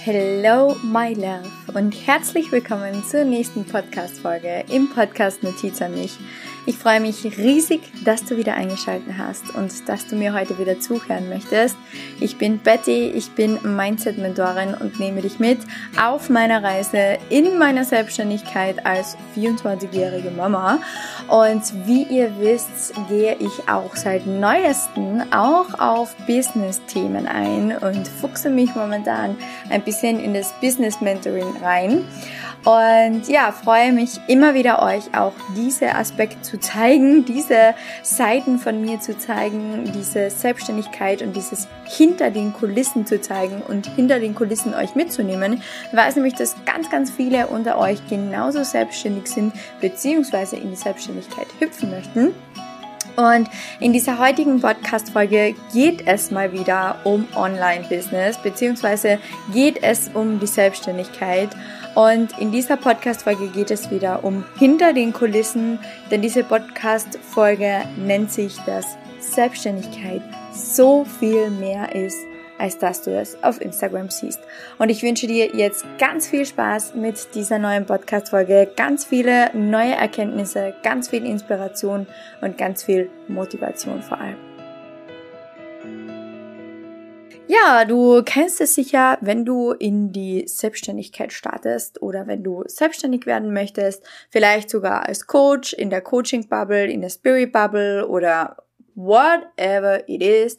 Hello, my love und herzlich willkommen zur nächsten Podcast-Folge im Podcast Notiz an mich. Ich freue mich riesig, dass du wieder eingeschaltet hast und dass du mir heute wieder zuhören möchtest. Ich bin Betty, ich bin Mindset-Mentorin und nehme dich mit auf meiner Reise in meiner Selbstständigkeit als 24-jährige Mama. Und wie ihr wisst, gehe ich auch seit neuesten auch auf Business-Themen ein und fuchse mich momentan ein bisschen in das Business-Mentoring rein. Und ja, freue mich immer wieder euch auch diese Aspekte zu zeigen, diese Seiten von mir zu zeigen, diese Selbstständigkeit und dieses hinter den Kulissen zu zeigen und hinter den Kulissen euch mitzunehmen. Ich weiß nämlich, dass ganz, ganz viele unter euch genauso selbstständig sind, beziehungsweise in die Selbstständigkeit hüpfen möchten. Und in dieser heutigen Podcast-Folge geht es mal wieder um Online-Business, beziehungsweise geht es um die Selbstständigkeit. Und in dieser Podcast-Folge geht es wieder um hinter den Kulissen, denn diese Podcast-Folge nennt sich, dass Selbstständigkeit so viel mehr ist als dass du es auf Instagram siehst. Und ich wünsche dir jetzt ganz viel Spaß mit dieser neuen Podcast-Folge, ganz viele neue Erkenntnisse, ganz viel Inspiration und ganz viel Motivation vor allem. Ja, du kennst es sicher, wenn du in die Selbstständigkeit startest oder wenn du selbstständig werden möchtest, vielleicht sogar als Coach in der Coaching Bubble, in der Spirit Bubble oder whatever it is.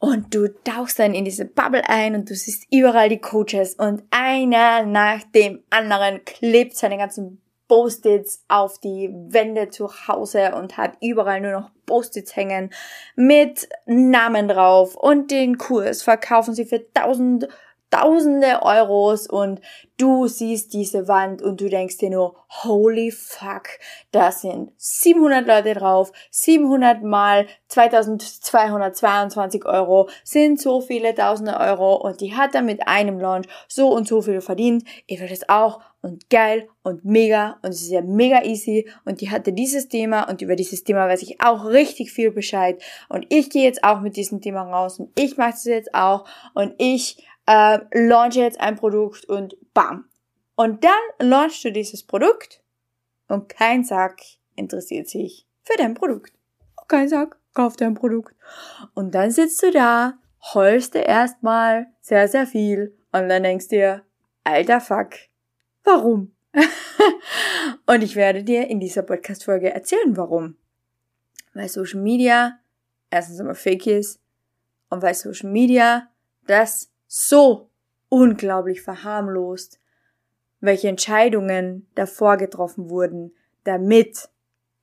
Und du tauchst dann in diese Bubble ein und du siehst überall die Coaches und einer nach dem anderen klebt seine ganzen Post-its auf die Wände zu Hause und hat überall nur noch Post-its hängen mit Namen drauf und den Kurs verkaufen sie für tausend tausende Euros und du siehst diese Wand und du denkst dir nur, holy fuck, da sind 700 Leute drauf, 700 mal 2222 Euro sind so viele tausende Euro und die hat er mit einem Launch so und so viel verdient. Ich will das auch und geil und mega und es ist ja mega easy und die hatte dieses Thema und über dieses Thema weiß ich auch richtig viel Bescheid und ich gehe jetzt auch mit diesem Thema raus und ich mache es jetzt auch und ich äh, launche jetzt ein Produkt und bam. Und dann launchst du dieses Produkt und kein Sack interessiert sich für dein Produkt. Kein Sack kauft dein Produkt. Und dann sitzt du da, heulst dir erstmal sehr, sehr viel und dann denkst dir, alter Fuck, warum? und ich werde dir in dieser Podcast-Folge erzählen, warum. Weil Social Media erstens immer fake ist und weil Social Media das so unglaublich verharmlost, welche Entscheidungen davor getroffen wurden, damit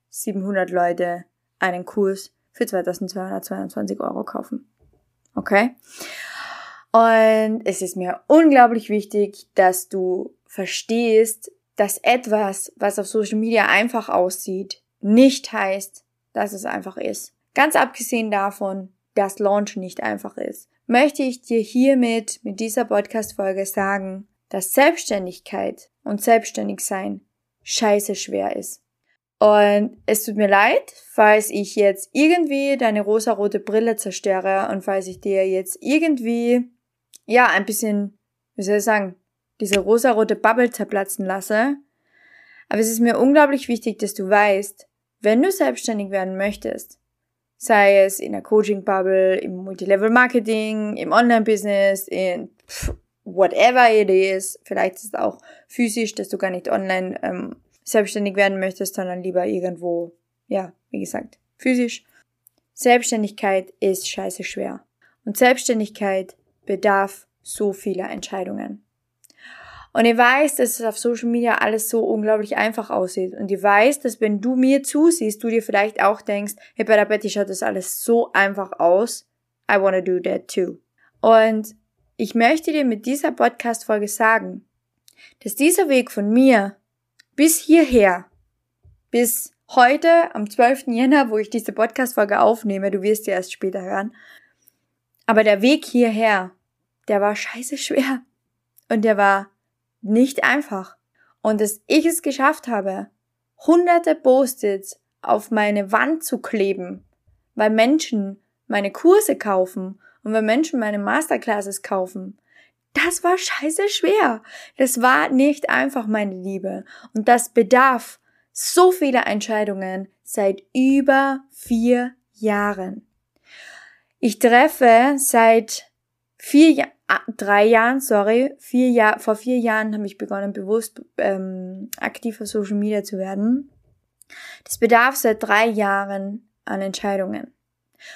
700 Leute einen Kurs für 2222 Euro kaufen. Okay? Und es ist mir unglaublich wichtig, dass du verstehst, dass etwas, was auf Social Media einfach aussieht, nicht heißt, dass es einfach ist. Ganz abgesehen davon, dass Launch nicht einfach ist möchte ich dir hiermit mit dieser Podcast-Folge sagen, dass Selbstständigkeit und Selbstständigsein scheiße schwer ist. Und es tut mir leid, falls ich jetzt irgendwie deine rosarote Brille zerstöre und falls ich dir jetzt irgendwie, ja, ein bisschen, wie soll ich sagen, diese rosarote Bubble zerplatzen lasse. Aber es ist mir unglaublich wichtig, dass du weißt, wenn du selbstständig werden möchtest, sei es in der Coaching-Bubble, im Multilevel-Marketing, im Online-Business, in whatever it is. Vielleicht ist es auch physisch, dass du gar nicht online ähm, selbstständig werden möchtest, sondern lieber irgendwo, ja, wie gesagt, physisch. Selbstständigkeit ist scheiße schwer. Und Selbstständigkeit bedarf so vieler Entscheidungen. Und ich weiß, dass es auf Social Media alles so unglaublich einfach aussieht. Und ich weiß, dass wenn du mir zusiehst, du dir vielleicht auch denkst, hey, bei der Betty schaut das alles so einfach aus. I wanna do that too. Und ich möchte dir mit dieser Podcast-Folge sagen, dass dieser Weg von mir bis hierher, bis heute am 12. Jänner, wo ich diese Podcast-Folge aufnehme, du wirst sie erst später hören, aber der Weg hierher, der war scheiße schwer. Und der war nicht einfach. Und dass ich es geschafft habe, hunderte Post-its auf meine Wand zu kleben, weil Menschen meine Kurse kaufen und weil Menschen meine Masterclasses kaufen, das war scheiße schwer. Das war nicht einfach, meine Liebe. Und das bedarf so viele Entscheidungen seit über vier Jahren. Ich treffe seit vier Jahren, drei Jahren, sorry, vier Jahr, vor vier Jahren habe ich begonnen, bewusst ähm, aktiv auf Social Media zu werden. Das bedarf seit drei Jahren an Entscheidungen.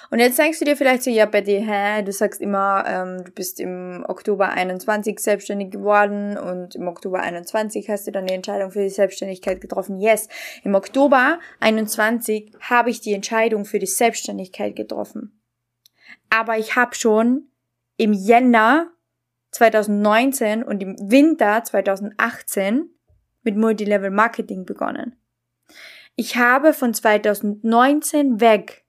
Und jetzt denkst du dir vielleicht so, ja, Betty, hä, du sagst immer, ähm, du bist im Oktober 21 selbstständig geworden und im Oktober 21 hast du dann die Entscheidung für die Selbstständigkeit getroffen. Yes, im Oktober 21 habe ich die Entscheidung für die Selbstständigkeit getroffen. Aber ich habe schon im Jänner 2019 und im Winter 2018 mit Multilevel Marketing begonnen. Ich habe von 2019 weg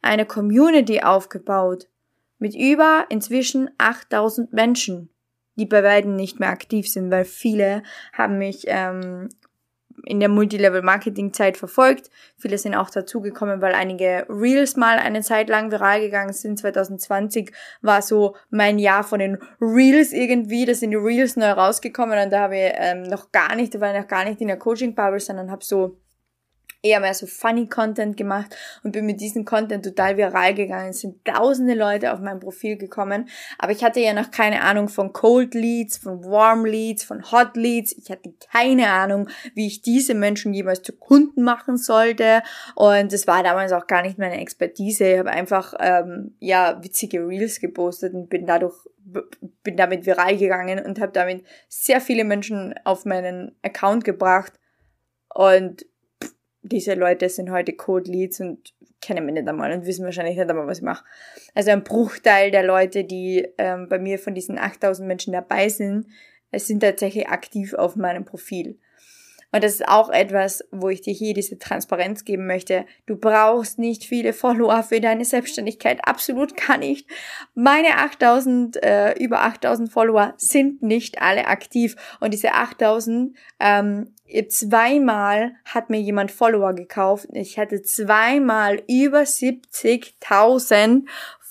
eine Community aufgebaut mit über inzwischen 8000 Menschen, die bei beiden nicht mehr aktiv sind, weil viele haben mich ähm, in der Multilevel-Marketing-Zeit verfolgt. Viele sind auch dazugekommen, weil einige Reels mal eine Zeit lang viral gegangen sind. 2020 war so mein Jahr von den Reels irgendwie. Da sind die Reels neu rausgekommen und da habe ich ähm, noch gar nicht, da war ich noch gar nicht in der Coaching-Bubble, sondern habe so eher mehr so funny Content gemacht und bin mit diesem Content total viral gegangen. Es sind tausende Leute auf mein Profil gekommen, aber ich hatte ja noch keine Ahnung von Cold Leads, von Warm Leads, von Hot Leads. Ich hatte keine Ahnung, wie ich diese Menschen jeweils zu Kunden machen sollte und es war damals auch gar nicht meine Expertise. Ich habe einfach ähm, ja witzige Reels gepostet und bin dadurch bin damit viral gegangen und habe damit sehr viele Menschen auf meinen Account gebracht und diese Leute sind heute Code Leads und kennen mich nicht einmal und wissen wahrscheinlich nicht einmal, was ich mache. Also ein Bruchteil der Leute, die ähm, bei mir von diesen 8000 Menschen dabei sind, sind tatsächlich aktiv auf meinem Profil. Und das ist auch etwas, wo ich dir hier diese Transparenz geben möchte. Du brauchst nicht viele Follower für deine Selbstständigkeit. Absolut gar nicht. Meine 8000, äh, über 8000 Follower sind nicht alle aktiv. Und diese 8000, ähm, zweimal hat mir jemand Follower gekauft. Ich hatte zweimal über 70.000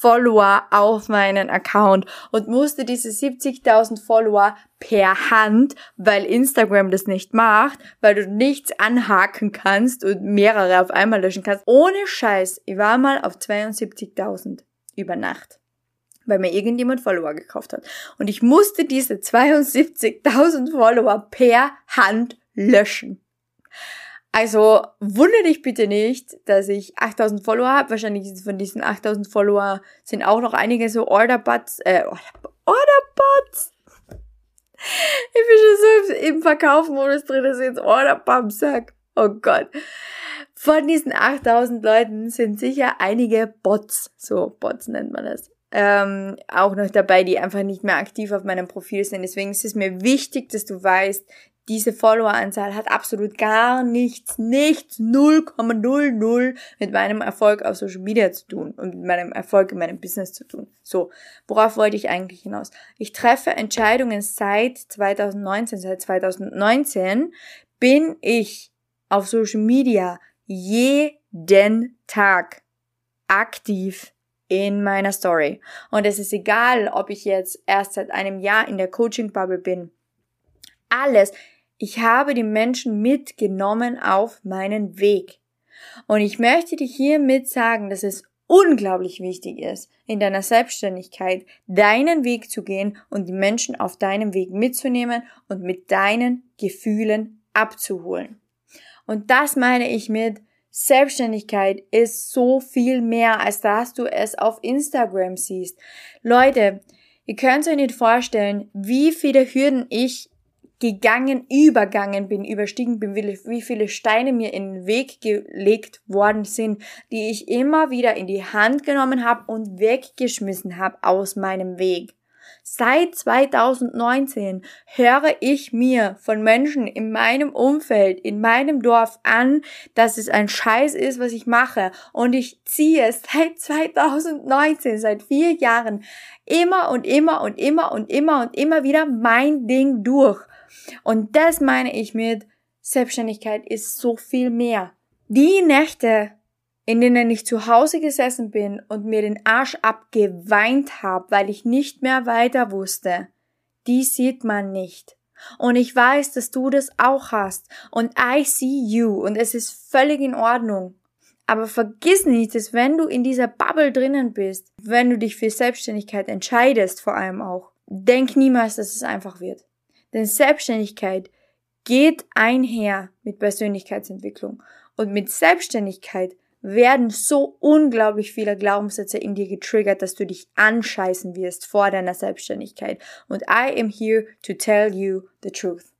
Follower auf meinen Account und musste diese 70.000 Follower per Hand, weil Instagram das nicht macht, weil du nichts anhaken kannst und mehrere auf einmal löschen kannst. Ohne Scheiß, ich war mal auf 72.000 über Nacht weil mir irgendjemand Follower gekauft hat. Und ich musste diese 72.000 Follower per Hand löschen. Also wundere dich bitte nicht, dass ich 8000 Follower habe. Wahrscheinlich von diesen 8000 Follower sind auch noch einige so Orderbots, äh, Orderbots. Ich bin schon so im Verkaufmodus drin, dass ich jetzt Orderbumps sag. Oh Gott. Von diesen 8000 Leuten sind sicher einige Bots, so Bots nennt man das, ähm, auch noch dabei, die einfach nicht mehr aktiv auf meinem Profil sind. Deswegen ist es mir wichtig, dass du weißt, diese Followeranzahl hat absolut gar nichts, nichts, 0,00 mit meinem Erfolg auf Social Media zu tun und mit meinem Erfolg in meinem Business zu tun. So, worauf wollte ich eigentlich hinaus? Ich treffe Entscheidungen seit 2019. Seit 2019 bin ich auf Social Media jeden Tag aktiv in meiner Story. Und es ist egal, ob ich jetzt erst seit einem Jahr in der Coaching Bubble bin alles. Ich habe die Menschen mitgenommen auf meinen Weg. Und ich möchte dir hiermit sagen, dass es unglaublich wichtig ist, in deiner Selbstständigkeit deinen Weg zu gehen und die Menschen auf deinem Weg mitzunehmen und mit deinen Gefühlen abzuholen. Und das meine ich mit Selbstständigkeit ist so viel mehr, als dass du es auf Instagram siehst. Leute, ihr könnt euch nicht vorstellen, wie viele Hürden ich gegangen, übergangen bin, überstiegen bin, wie viele Steine mir in den Weg gelegt worden sind, die ich immer wieder in die Hand genommen habe und weggeschmissen habe aus meinem Weg. Seit 2019 höre ich mir von Menschen in meinem Umfeld, in meinem Dorf an, dass es ein Scheiß ist, was ich mache. Und ich ziehe seit 2019, seit vier Jahren, immer und immer und immer und immer und immer wieder mein Ding durch. Und das meine ich mit Selbstständigkeit ist so viel mehr. Die Nächte, in denen ich zu Hause gesessen bin und mir den Arsch abgeweint habe, weil ich nicht mehr weiter wusste, die sieht man nicht. Und ich weiß, dass du das auch hast. Und I see you. Und es ist völlig in Ordnung. Aber vergiss nicht, dass wenn du in dieser Bubble drinnen bist, wenn du dich für Selbstständigkeit entscheidest, vor allem auch, denk niemals, dass es einfach wird. Denn Selbstständigkeit geht einher mit Persönlichkeitsentwicklung. Und mit Selbstständigkeit werden so unglaublich viele Glaubenssätze in dir getriggert, dass du dich anscheißen wirst vor deiner Selbstständigkeit. Und I am here to tell you the truth.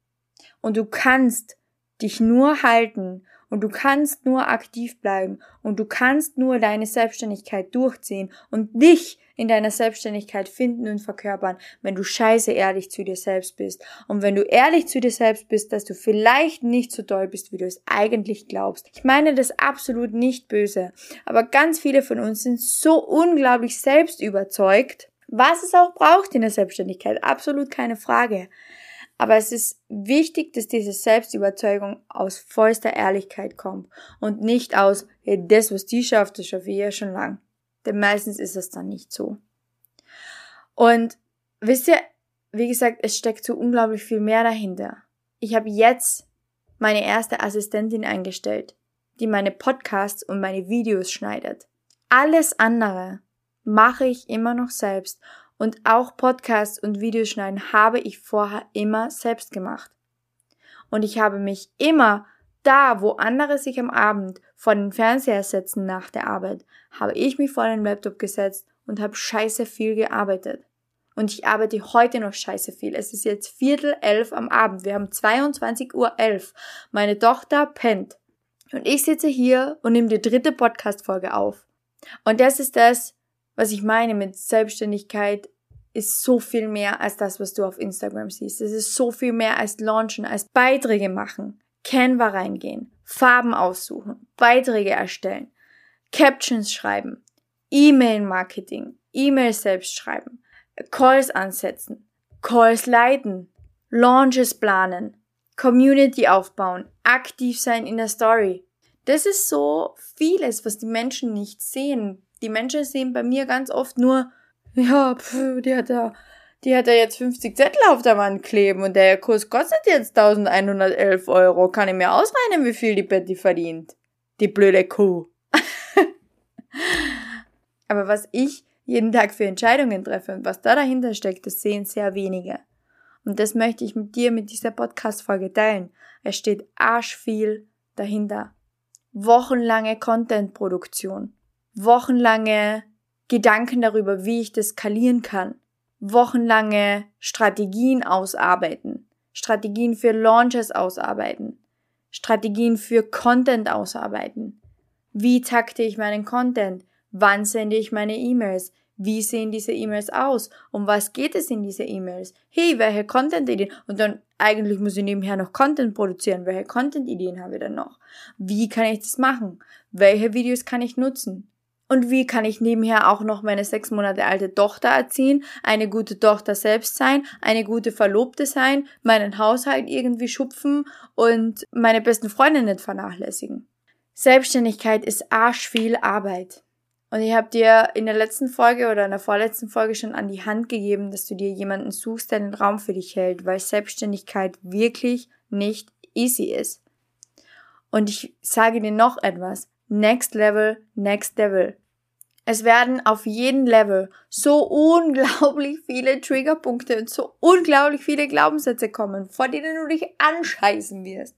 Und du kannst dich nur halten und du kannst nur aktiv bleiben und du kannst nur deine Selbstständigkeit durchziehen und dich in deiner Selbstständigkeit finden und verkörpern, wenn du scheiße ehrlich zu dir selbst bist. Und wenn du ehrlich zu dir selbst bist, dass du vielleicht nicht so doll bist, wie du es eigentlich glaubst. Ich meine das absolut nicht böse, aber ganz viele von uns sind so unglaublich selbst überzeugt, was es auch braucht in der Selbstständigkeit. Absolut keine Frage. Aber es ist wichtig, dass diese Selbstüberzeugung aus vollster Ehrlichkeit kommt und nicht aus, hey, das, was die schafft, das schaffe ich ja schon lang. Denn meistens ist es dann nicht so. Und wisst ihr, wie gesagt, es steckt so unglaublich viel mehr dahinter. Ich habe jetzt meine erste Assistentin eingestellt, die meine Podcasts und meine Videos schneidet. Alles andere mache ich immer noch selbst und auch Podcasts und Videos schneiden habe ich vorher immer selbst gemacht. Und ich habe mich immer da, wo andere sich am Abend vor den Fernseher setzen nach der Arbeit, habe ich mich vor den Laptop gesetzt und habe scheiße viel gearbeitet. Und ich arbeite heute noch scheiße viel. Es ist jetzt Viertel elf am Abend. Wir haben 22 Uhr. Meine Tochter pennt. Und ich sitze hier und nehme die dritte Podcast-Folge auf. Und das ist das, was ich meine mit Selbstständigkeit ist so viel mehr als das, was du auf Instagram siehst. Es ist so viel mehr als launchen, als Beiträge machen, Canva reingehen, Farben aussuchen, Beiträge erstellen, Captions schreiben, E-Mail-Marketing, E-Mails selbst schreiben, Calls ansetzen, Calls leiten, Launches planen, Community aufbauen, aktiv sein in der Story. Das ist so vieles, was die Menschen nicht sehen. Die Menschen sehen bei mir ganz oft nur, ja, pf, die hat da, die hat da jetzt 50 Zettel auf der Wand kleben und der Kurs kostet jetzt 1111 Euro. Kann ich mir ausrechnen, wie viel die Betty verdient? Die blöde Kuh. Aber was ich jeden Tag für Entscheidungen treffe und was da dahinter steckt, das sehen sehr wenige. Und das möchte ich mit dir mit dieser Podcast-Folge teilen. Es steht arschviel dahinter. Wochenlange Content-Produktion. Wochenlange Gedanken darüber, wie ich das skalieren kann, wochenlange Strategien ausarbeiten, Strategien für Launches ausarbeiten, Strategien für Content ausarbeiten. Wie takte ich meinen Content? Wann sende ich meine E-Mails? Wie sehen diese E-Mails aus? Um was geht es in diese E-Mails? Hey, welche Content-Ideen? Und dann eigentlich muss ich nebenher noch Content produzieren. Welche Content-Ideen habe ich dann noch? Wie kann ich das machen? Welche Videos kann ich nutzen? Und wie kann ich nebenher auch noch meine sechs Monate alte Tochter erziehen, eine gute Tochter selbst sein, eine gute Verlobte sein, meinen Haushalt irgendwie schupfen und meine besten Freunde nicht vernachlässigen. Selbstständigkeit ist arschviel Arbeit. Und ich habe dir in der letzten Folge oder in der vorletzten Folge schon an die Hand gegeben, dass du dir jemanden suchst, der den Raum für dich hält, weil Selbstständigkeit wirklich nicht easy ist. Und ich sage dir noch etwas. Next Level, Next Level. Es werden auf jedem Level so unglaublich viele Triggerpunkte und so unglaublich viele Glaubenssätze kommen, vor denen du dich anscheißen wirst.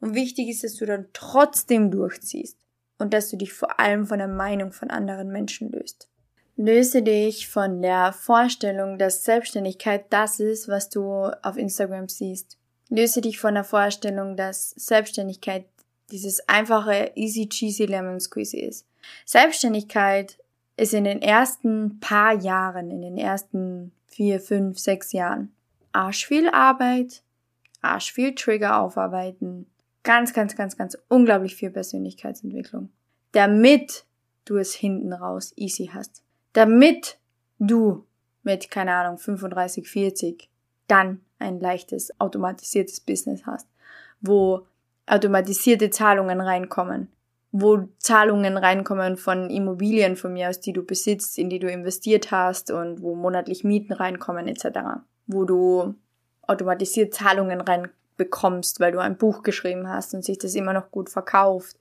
Und wichtig ist, dass du dann trotzdem durchziehst und dass du dich vor allem von der Meinung von anderen Menschen löst. Löse dich von der Vorstellung, dass Selbstständigkeit das ist, was du auf Instagram siehst. Löse dich von der Vorstellung, dass Selbstständigkeit dieses einfache easy cheesy lemon squeezy ist. Selbstständigkeit ist in den ersten paar Jahren, in den ersten vier, fünf, sechs Jahren arsch viel Arbeit, arsch viel Trigger aufarbeiten, ganz, ganz, ganz, ganz unglaublich viel Persönlichkeitsentwicklung. Damit du es hinten raus easy hast. Damit du mit, keine Ahnung, 35, 40 dann ein leichtes automatisiertes Business hast, wo automatisierte Zahlungen reinkommen, wo Zahlungen reinkommen von Immobilien von mir aus, die du besitzt, in die du investiert hast und wo monatlich Mieten reinkommen etc. wo du automatisiert Zahlungen reinbekommst, weil du ein Buch geschrieben hast und sich das immer noch gut verkauft,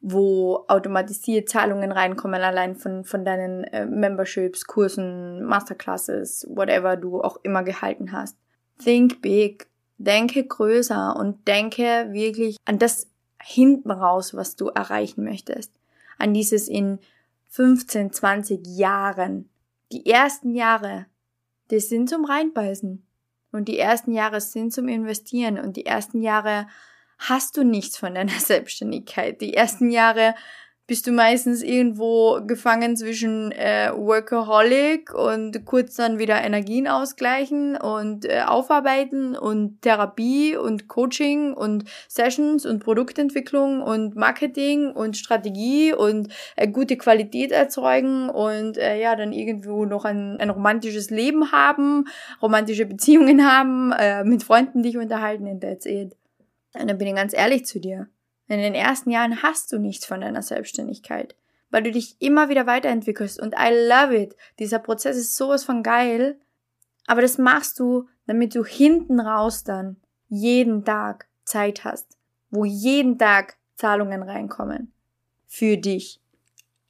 wo automatisiert Zahlungen reinkommen, allein von, von deinen äh, Memberships, Kursen, Masterclasses, whatever du auch immer gehalten hast. Think big, denke größer und denke wirklich an das hinten raus, was du erreichen möchtest. An dieses in 15, 20 Jahren. Die ersten Jahre, das sind zum Reinbeißen. Und die ersten Jahre sind zum Investieren. Und die ersten Jahre hast du nichts von deiner Selbstständigkeit. Die ersten Jahre bist du meistens irgendwo gefangen zwischen äh, Workaholic und kurz dann wieder Energien ausgleichen und äh, aufarbeiten und Therapie und Coaching und Sessions und Produktentwicklung und Marketing und Strategie und äh, gute Qualität erzeugen und äh, ja dann irgendwo noch ein, ein romantisches Leben haben, romantische Beziehungen haben, äh, mit Freunden dich unterhalten and that's it. Und dann bin ich ganz ehrlich zu dir. In den ersten Jahren hast du nichts von deiner Selbstständigkeit, weil du dich immer wieder weiterentwickelst und I love it. Dieser Prozess ist sowas von geil. Aber das machst du, damit du hinten raus dann jeden Tag Zeit hast, wo jeden Tag Zahlungen reinkommen. Für dich,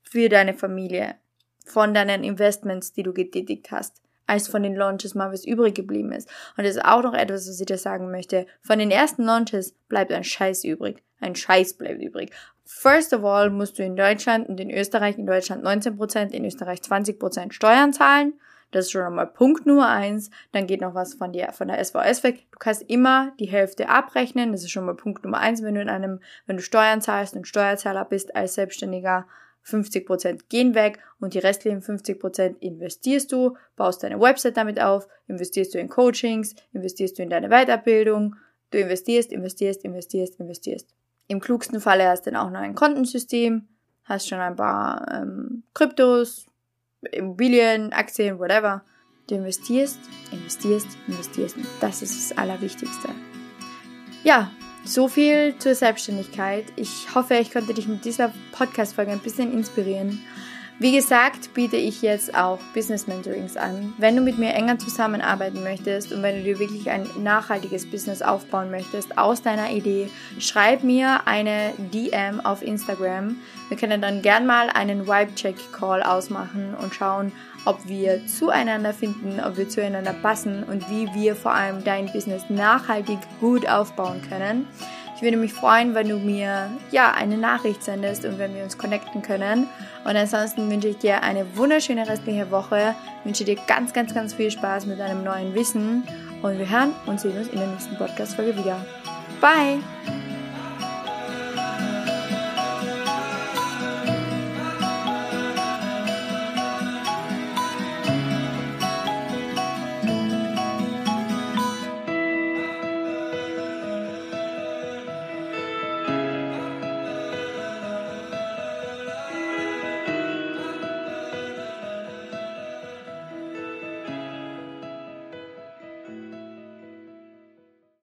für deine Familie, von deinen Investments, die du getätigt hast als von den Launches mal was übrig geblieben ist. Und das ist auch noch etwas, was ich dir sagen möchte. Von den ersten Launches bleibt ein Scheiß übrig. Ein Scheiß bleibt übrig. First of all musst du in Deutschland und in Österreich, in Deutschland 19%, in Österreich 20% Steuern zahlen. Das ist schon einmal Punkt Nummer eins. Dann geht noch was von dir, von der SVS weg. Du kannst immer die Hälfte abrechnen. Das ist schon mal Punkt Nummer eins, wenn du in einem, wenn du Steuern zahlst und Steuerzahler bist als Selbstständiger. 50% gehen weg und die restlichen 50% investierst du, baust deine Website damit auf, investierst du in Coachings, investierst du in deine Weiterbildung, du investierst, investierst, investierst, investierst. Im klugsten Falle hast du dann auch noch ein Kontensystem, hast schon ein paar ähm, Kryptos, Immobilien, Aktien, whatever. Du investierst, investierst, investierst. Das ist das Allerwichtigste. Ja, so viel zur Selbstständigkeit. Ich hoffe, ich konnte dich mit dieser Podcast-Folge ein bisschen inspirieren. Wie gesagt, biete ich jetzt auch Business Mentorings an. Wenn du mit mir enger zusammenarbeiten möchtest und wenn du dir wirklich ein nachhaltiges Business aufbauen möchtest aus deiner Idee, schreib mir eine DM auf Instagram. Wir können dann gern mal einen Vibe-Check-Call ausmachen und schauen, ob wir zueinander finden, ob wir zueinander passen und wie wir vor allem dein Business nachhaltig gut aufbauen können. Ich würde mich freuen, wenn du mir ja eine Nachricht sendest und wenn wir uns connecten können. Und ansonsten wünsche ich dir eine wunderschöne restliche Woche. Wünsche dir ganz, ganz, ganz viel Spaß mit deinem neuen Wissen. Und wir hören und sehen uns in der nächsten Podcast-Folge wieder. Bye!